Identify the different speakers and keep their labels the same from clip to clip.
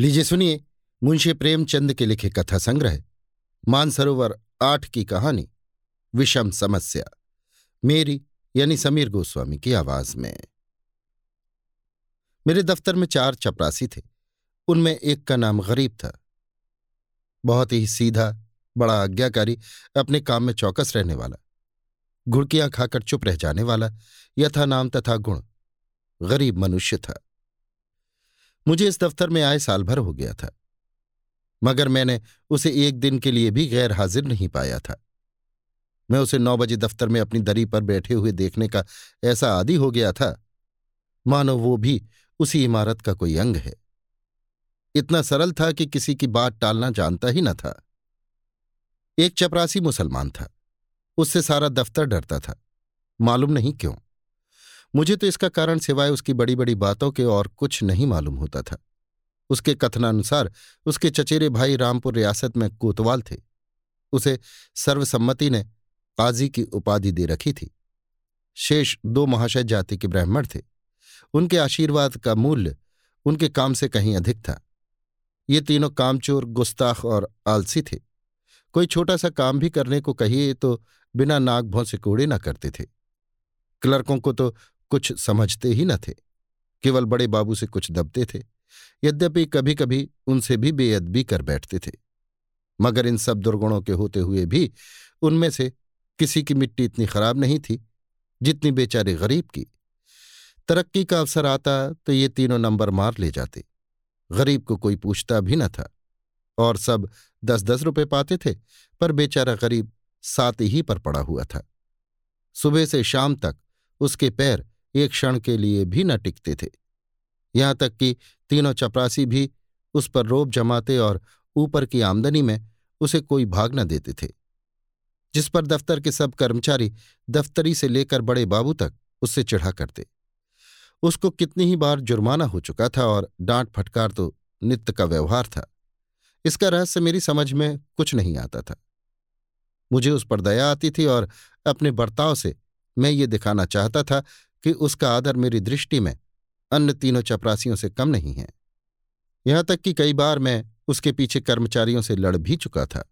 Speaker 1: लीजिए सुनिए मुंशी प्रेमचंद के लिखे कथा संग्रह, मानसरोवर आठ की कहानी, विषम समस्या, मेरी यानी समीर गोस्वामी की आवाज़ में। मेरे दफ्तर में चार चपरासी थे, उनमें एक का नाम गरीब था। बहुत ही सीधा, बड़ा आज्ञाकारी, अपने काम में चौकस रहने वाला। घुड़कियाँ खाकर चुप रह जाने वाला, यथा नाम तथा गुण, गरीब मनुष्य था। मुझे इस दफ्तर में आए साल भर हो गया था, मगर मैंने उसे एक दिन के लिए भी गैर हाजिर नहीं पाया था। मैं उसे नौ बजे दफ्तर में अपनी दरी पर बैठे हुए देखने का ऐसा आदि हो गया था, मानो वो भी उसी इमारत का कोई अंग है। इतना सरल था कि किसी की बात टालना जानता ही न था। एक चपरासी मुसलमान था, उससे सारा दफ्तर डरता था, मालूम नहीं क्यों। मुझे तो इसका कारण सिवाय उसकी बड़ी बड़ी बातों के और कुछ नहीं मालूम होता था। उसके कथनानुसार उसके चचेरे भाई रामपुर रियासत में कोतवाल थे। उसे सर्वसम्मति ने काजी की उपाधि दे रखी थी। शेष दो महाशय जाति के ब्राह्मण थे। उनके आशीर्वाद का मूल्य उनके काम से कहीं अधिक था। ये तीनों कामचोर, गुस्ताख और आलसी थे। कोई छोटा सा काम भी करने को कहिए तो बिना नाक भों से कोड़े ना करते थे। क्लर्कों को तो कुछ समझते ही न थे। केवल बड़े बाबू से कुछ दबते थे। यद्यपि कभी कभी उनसे भी बेअदबी कर बैठते थे। मगर इन सब दुर्गुणों के होते हुए भी उनमें से किसी की मिट्टी इतनी खराब नहीं थी, जितनी बेचारे गरीब की। तरक्की का अवसर आता तो ये तीनों नंबर मार ले जाते। गरीब को कोई पूछता भी न था। और सब दस दस रुपए पाते थे, पर बेचारा गरीब सात ही पर पड़ा हुआ था। सुबह से शाम तक उसके पैर एक क्षण के लिए भी न टिकते थे। यहाँ तक कि तीनों चपरासी भी उस पर रोब जमाते और ऊपर की आमदनी में उसे कोई भाग न देते थे। जिस पर दफ्तर के सब कर्मचारी दफ्तरी से लेकर बड़े बाबू तक उससे चिढ़ा करते। उसको कितनी ही बार जुर्माना हो चुका था और डांट फटकार तो नित्य का व्यवहार था। इसका रहस्य मेरी समझ में कुछ नहीं आता था। मुझे उस पर दया आती थी और अपने बर्ताव से मैं ये दिखाना चाहता था कि उसका आदर मेरी दृष्टि में अन्य तीनों चपरासियों से कम नहीं है। यहाँ तक कि कई बार मैं उसके पीछे कर्मचारियों से लड़ भी चुका था।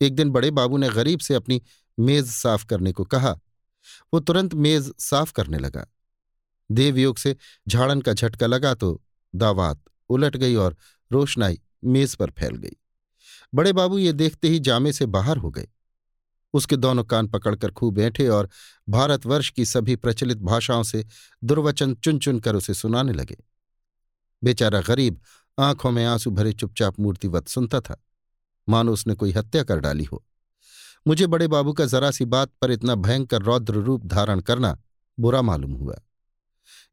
Speaker 1: एक दिन बड़े बाबू ने गरीब से अपनी मेज साफ़ करने को कहा। वो तुरंत मेज साफ़ करने लगा। देवयोग से झाड़न का झटका लगा तो दावात उलट गई और रोशनाई मेज पर फैल गई। बड़े बाबू ये देखते ही जामे से बाहर हो गए। उसके दोनों कान पकड़कर खूब बैठे और भारतवर्ष की सभी प्रचलित भाषाओं से दुर्वचन चुन चुन कर उसे सुनाने लगे। बेचारा गरीब, आँखों में आँसू भरे चुपचाप मूर्तिवत सुनता था। मानो उसने कोई हत्या कर डाली हो। मुझे बड़े बाबू का जरा सी बात पर इतना भयंकर रौद्र रूप धारण करना बुरा मालूम हुआ।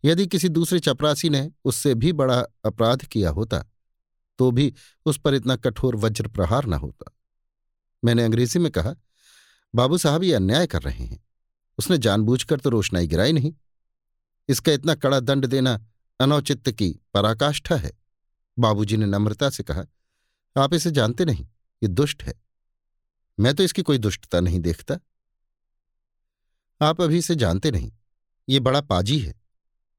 Speaker 1: यदि किसी दूसरे चपरासी ने उससे भी बड़ा अपराध किया होता तो भी उस पर इतना कठोर वज्र प्रहार न होता। मैंने अंग्रेज़ी में कहा बाबू साहब ये अन्याय कर रहे हैं। उसने जानबूझकर तो रोशनाई गिराई नहीं। इसका इतना कड़ा दंड देना अनौचित्य की पराकाष्ठा है। बाबूजी ने नम्रता से कहा, आप इसे जानते नहीं, ये दुष्ट है। मैं तो इसकी कोई दुष्टता नहीं देखता। आप अभी इसे जानते नहीं, ये बड़ा पाजी है।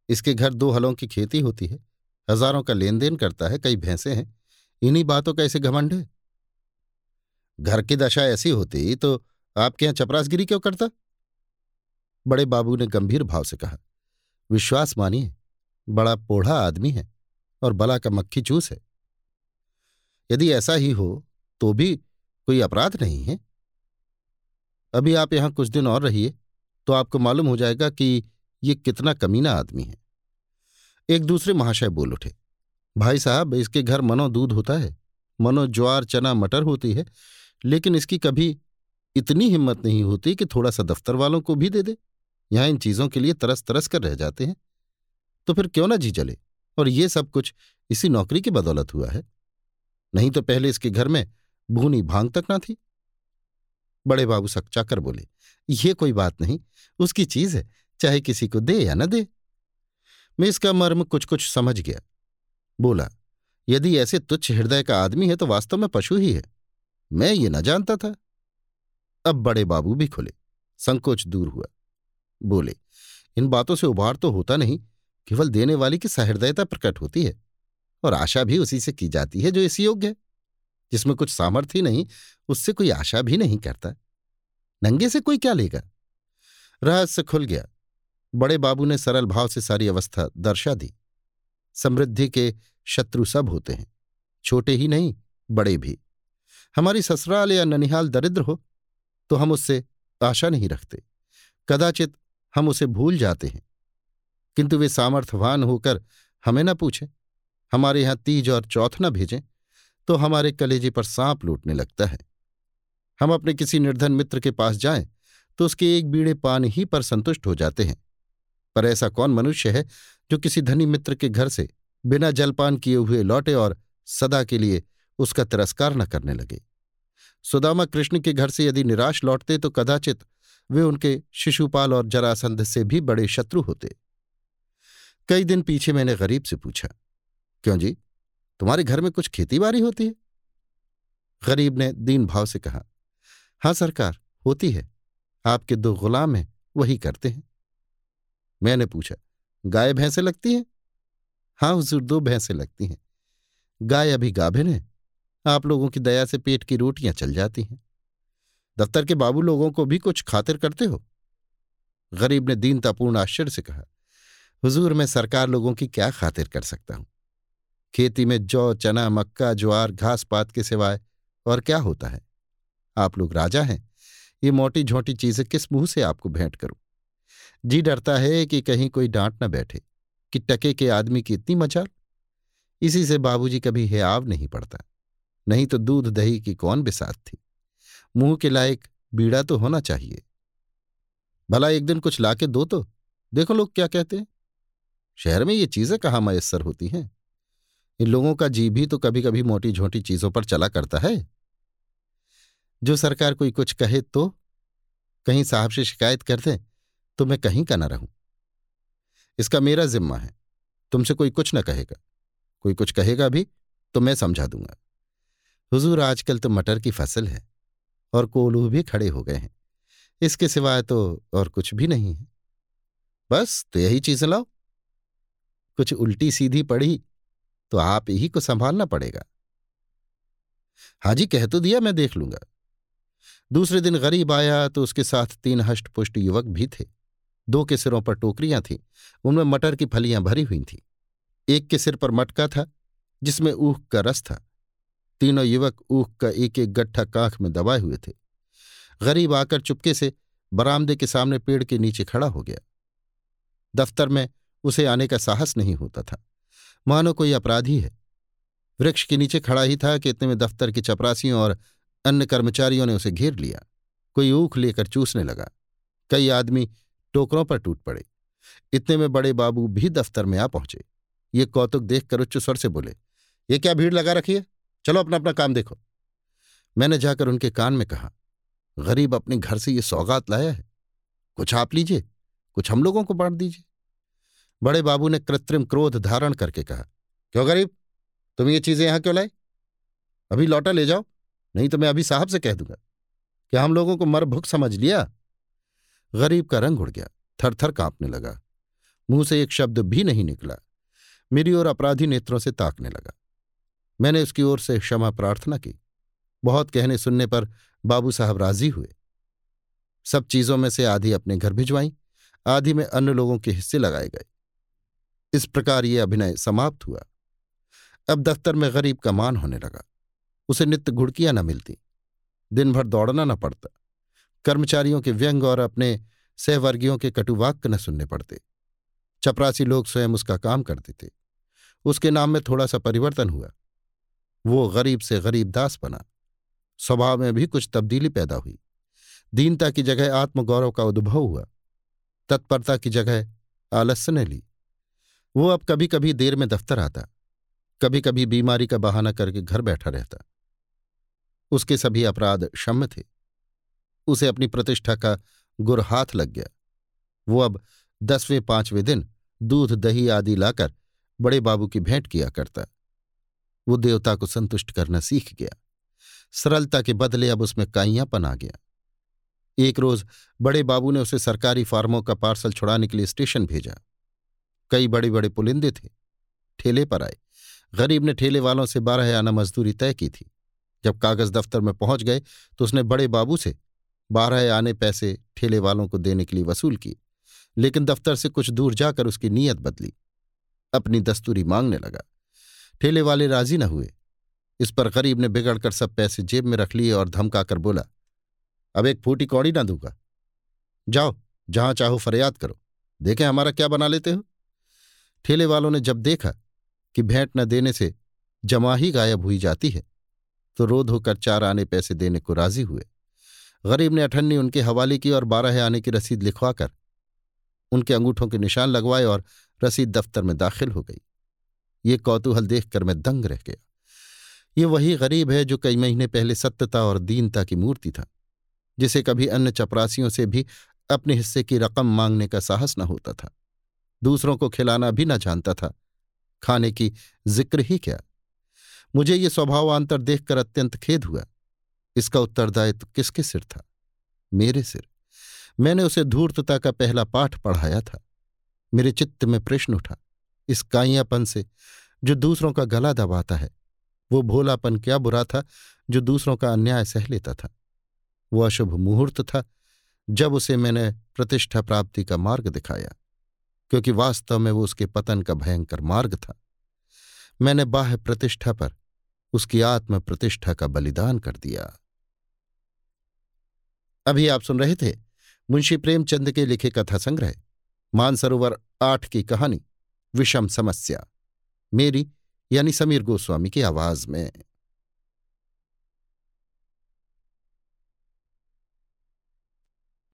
Speaker 1: इसके घर दो हलों की खेती होती है। हज़ारों का लेन देन करता है, कई भैंसे हैं। इन्हीं बातों का इसे घमंड है। घर की दशा ऐसी होती तो आपके यहाँ चपरासगिरी क्यों करता? बड़े बाबू ने गंभीर भाव से कहा, विश्वास मानिए, बड़ा पोढ़ा आदमी है और बला का मक्खी चूस है। यदि ऐसा ही हो तो भी कोई अपराध नहीं है। अभी आप यहाँ कुछ दिन और रहिए तो आपको मालूम हो जाएगा कि ये कितना कमीना आदमी है। एक दूसरे महाशय बोल उठे, भाई साहब, इसके घर मनो दूध होता है, मनो ज्वार, चना, मटर होती है, लेकिन इसकी कभी इतनी हिम्मत नहीं होती कि थोड़ा सा दफ्तर वालों को भी दे दे। यहाँ इन चीज़ों के लिए तरस तरस कर रह जाते हैं। तो फिर क्यों ना जी जले और ये सब कुछ इसी नौकरी की बदौलत हुआ है। नहीं तो पहले इसके घर में भूनी भाँग तक ना थी। बड़े बाबू सकचा कर बोले, ये कोई बात नहीं, उसकी चीज़ है, चाहे किसी को दे या न दे। मैं इसका मर्म कुछ कुछ समझ गया। बोला, यदि ऐसे तुच्छ हृदय का आदमी है तो वास्तव में पशु ही है। मैं ये न जानता था। अब बड़े बाबू भी खुले। संकोच दूर हुआ। बोले, इन बातों से उभार तो होता नहीं, केवल देने वाली की सहृदयता प्रकट होती है, और आशा भी उसी से की जाती है जो इस योग्य है। जिसमें कुछ सामर्थ्य नहीं, उससे कोई आशा भी नहीं करता। नंगे से कोई क्या लेगा? रहस्य खुल गया। बड़े बाबू ने सरल भाव से सारी अवस्था दर्शा दी। समृद्धि के शत्रु सब होते हैं, छोटे ही नहीं, बड़े भी। हमारी ससुराल या ननिहाल दरिद्र हो तो हम उससे आशा नहीं रखते। कदाचित हम उसे भूल जाते हैं। किंतु वे सामर्थ्यवान होकर हमें न पूछें, हमारे यहाँ तीज और चौथ न भेजें तो हमारे कलेजे पर सांप लूटने लगता है। हम अपने किसी निर्धन मित्र के पास जाएँ तो उसके एक बीड़े पान ही पर संतुष्ट हो जाते हैं। पर ऐसा कौन मनुष्य है जो किसी धनी मित्र के घर से बिना जलपान किए हुए लौटे और सदा के लिए उसका तिरस्कार न करने लगे? सुदामा कृष्ण के घर से यदि निराश लौटते तो कदाचित वे उनके शिशुपाल और जरासंध से भी बड़े शत्रु होते। कई दिन पीछे मैंने गरीब से पूछा, क्यों जी? तुम्हारे घर में कुछ खेती बाड़ी होती है? गरीब ने दीन भाव से कहा, हाँ सरकार, होती है। आपके दो गुलाम हैं, वही करते हैं। मैंने पूछा, गाय भैंसे लगती हैं? हाँ हुजूर, दो भैंसे लगती हैं। गाय अभी गाभिन है आप लोगों की दया से पेट की रोटियाँ चल जाती हैं। दफ्तर के बाबू लोगों को भी कुछ खातिर करते हो? गरीब ने दीनतापूर्ण आश्चर्य से कहा, हुजूर, मैं सरकार लोगों की क्या खातिर कर सकता हूँ? खेती में जौ, चना, मक्का, ज्वार, घास पात के सिवाय और क्या होता है? आप लोग राजा हैं। ये मोटी झोंटी चीज़ें किस मुँह से आपको भेंट करूँ? जी डरता है कि कहीं कोई डांट न बैठे, कि टके के आदमी की इतनी मचाल। इसी से बाबूजी कभी हेआव नहीं पड़ता। नहीं तो दूध दही की कौन बिसात थी? मुँह के लायक बीड़ा तो होना चाहिए। भला एक दिन कुछ लाके दो तो। देखो लोग क्या कहते हैं। शहर में ये चीज़ें कहाँ मयसर होती हैं? इन लोगों का जी भी तो कभी कभी मोटी झोटी चीज़ों पर चला करता है। जो सरकार कोई कुछ कहे तो कहीं साहब से शिकायत कर दे तो मैं कहीं का ना रहूँ। इसका मेरा जिम्मा है। तुमसे कोई कुछ ना कहेगा। कोई कुछ कहेगा भी तो मैं समझा दूँगा। हुजूर आजकल तो मटर की फ़सल है और कोलू भी खड़े हो गए हैं। इसके सिवाय तो और कुछ भी नहीं है। बस तो यही चीज़ें लाओ। कुछ उल्टी सीधी पड़ी तो आप ही को संभालना पड़ेगा। हाजी कह तो दिया मैं देख लूँगा। दूसरे दिन गरीब आया तो उसके साथ तीन हष्टपुष्ट युवक भी थे। दो के सिरों पर टोकरियाँ थीं। उनमें मटर की फलियाँ भरी हुई थीं। एक के सिर पर मटका था, जिसमें ऊख का रस था। तीनों युवक ऊख का एक एक गट्ठा कांख में दबाए हुए थे। गरीब आकर चुपके से बरामदे के सामने पेड़ के नीचे खड़ा हो गया। दफ्तर में उसे आने का साहस नहीं होता था। मानो कोई अपराधी है। वृक्ष के नीचे खड़ा ही था कि इतने में दफ्तर के चपरासियों और अन्य कर्मचारियों ने उसे घेर लिया। कोई ऊख लेकर चूसने लगा। कई आदमी टोकरों पर टूट पड़े। इतने में बड़े बाबू भी दफ्तर में आ पहुँचे। ये कौतुक देखकर उच्च स्वर से बोले, ये क्या भीड़ लगा रखी है? चलो अपना अपना काम देखो। मैंने जाकर उनके कान में कहा, गरीब अपने घर से ये सौगात लाया है। कुछ आप लीजिए, कुछ हम लोगों को बांट दीजिए। बड़े बाबू ने कृत्रिम क्रोध धारण करके कहा, क्यों गरीब? तुम ये चीज़ें यहाँ क्यों लाए? अभी लौटा ले जाओ, नहीं तो मैं अभी साहब से कह दूँगा। क्या हम लोगों को मर भुख समझ लिया? गरीब का रंग उड़ गया थर थर कांपने लगा। मुँह से एक शब्द भी नहीं निकला। मेरी ओर अपराधी नेत्रों से ताकने लगा। मैंने उसकी ओर से क्षमा प्रार्थना की। बहुत कहने सुनने पर बाबू साहब राज़ी हुए। सब चीज़ों में से आधी अपने घर भिजवाई, आधी में अन्य लोगों के हिस्से लगाए गए। इस प्रकार ये अभिनय समाप्त हुआ। अब दफ्तर में गरीब का मान होने लगा। उसे नित्य घुड़कियाँ न मिलती दिन भर दौड़ना न पड़ता, कर्मचारियों के व्यंग और अपने सहवर्गियों के कटुवाक्य न सुनने पड़ते। चपरासी लोग स्वयं उसका काम करते थे। उसके नाम में थोड़ा सा परिवर्तन हुआ। वो गरीब से गरीब दास बना। स्वभाव में भी कुछ तब्दीली पैदा हुई। दीनता की जगह आत्मगौरव का उद्भव हुआ। तत्परता की जगह आलस्य ने ली। वो अब कभी कभी देर में दफ्तर आता। कभी कभी बीमारी का बहाना करके घर बैठा रहता। उसके सभी अपराध क्षम्य थे। उसे अपनी प्रतिष्ठा का गुर हाथ लग गया। वो अब दसवें पाँचवें दिन दूध, दही आदि लाकर बड़े बाबू की भेंट किया करता। वो देवता को संतुष्ट करना सीख गया। सरलता के बदले अब उसमें काइयापन आ गया। एक रोज बड़े बाबू ने उसे सरकारी फार्मों का पार्सल छुड़ाने के लिए स्टेशन भेजा। कई बड़े बड़े पुलिंदे थे। ठेले पर आए। गरीब ने ठेले वालों से बारह आना मजदूरी तय की थी। जब कागज़ दफ्तर में पहुँच गए तो उसने बड़े बाबू से बारह आने पैसे ठेले वालों को देने के लिए वसूल किए। लेकिन दफ्तर से कुछ दूर जाकर उसकी नीयत बदली। अपनी दस्तूरी मांगने लगा। ठेले वाले राज़ी न हुए। इस पर गरीब ने बिगड़कर सब पैसे जेब में रख लिए और धमकाकर बोला, अब एक फूटी कौड़ी ना दूँगा। जाओ, जहाँ चाहो फरियाद करो। देखें हमारा क्या बना लेते हो? ठेले वालों ने जब देखा कि भेंट न देने से जमा ही गायब हुई जाती है तो रोध होकर चार आने पैसे देने को राज़ी हुए। गरीब ने अठन्नी उनके हवाले की और बारह आने की रसीद लिखवाकर उनके अंगूठों के निशान लगवाए और रसीद दफ्तर में दाखिल हो गई। ये कौतूहल देखकर मैं दंग रह गया। ये वही गरीब है जो कई महीने पहले सत्यता और दीनता की मूर्ति था, जिसे कभी अन्य चपरासियों से भी अपने हिस्से की रकम मांगने का साहस न होता था। दूसरों को खिलाना भी न जानता था। खाने की ज़िक्र ही क्या? मुझे ये स्वभावांतर देखकर अत्यंत खेद हुआ। इसका उत्तरदायित्व किसके सिर था? मेरे सिर। मैंने उसे धूर्तता का पहला पाठ पढ़ाया था। मेरे चित्त में प्रश्न उठा। इस काइयापन से, जो दूसरों का गला दबाता है। वो भोलापन क्या बुरा था, जो दूसरों का अन्याय सह लेता था। वो अशुभ मुहूर्त था, जब उसे मैंने प्रतिष्ठा प्राप्ति का मार्ग दिखाया, क्योंकि वास्तव में वो उसके पतन का भयंकर मार्ग था। मैंने बाह्य प्रतिष्ठा पर उसकी आत्म प्रतिष्ठा का बलिदान कर दिया। अभी आप सुन रहे थे मुंशी प्रेमचंद के लिखे कथा संग्रह मानसरोवर आठ की कहानी। विषम समस्या। मेरी यानी समीर गोस्वामी की आवाज़ में।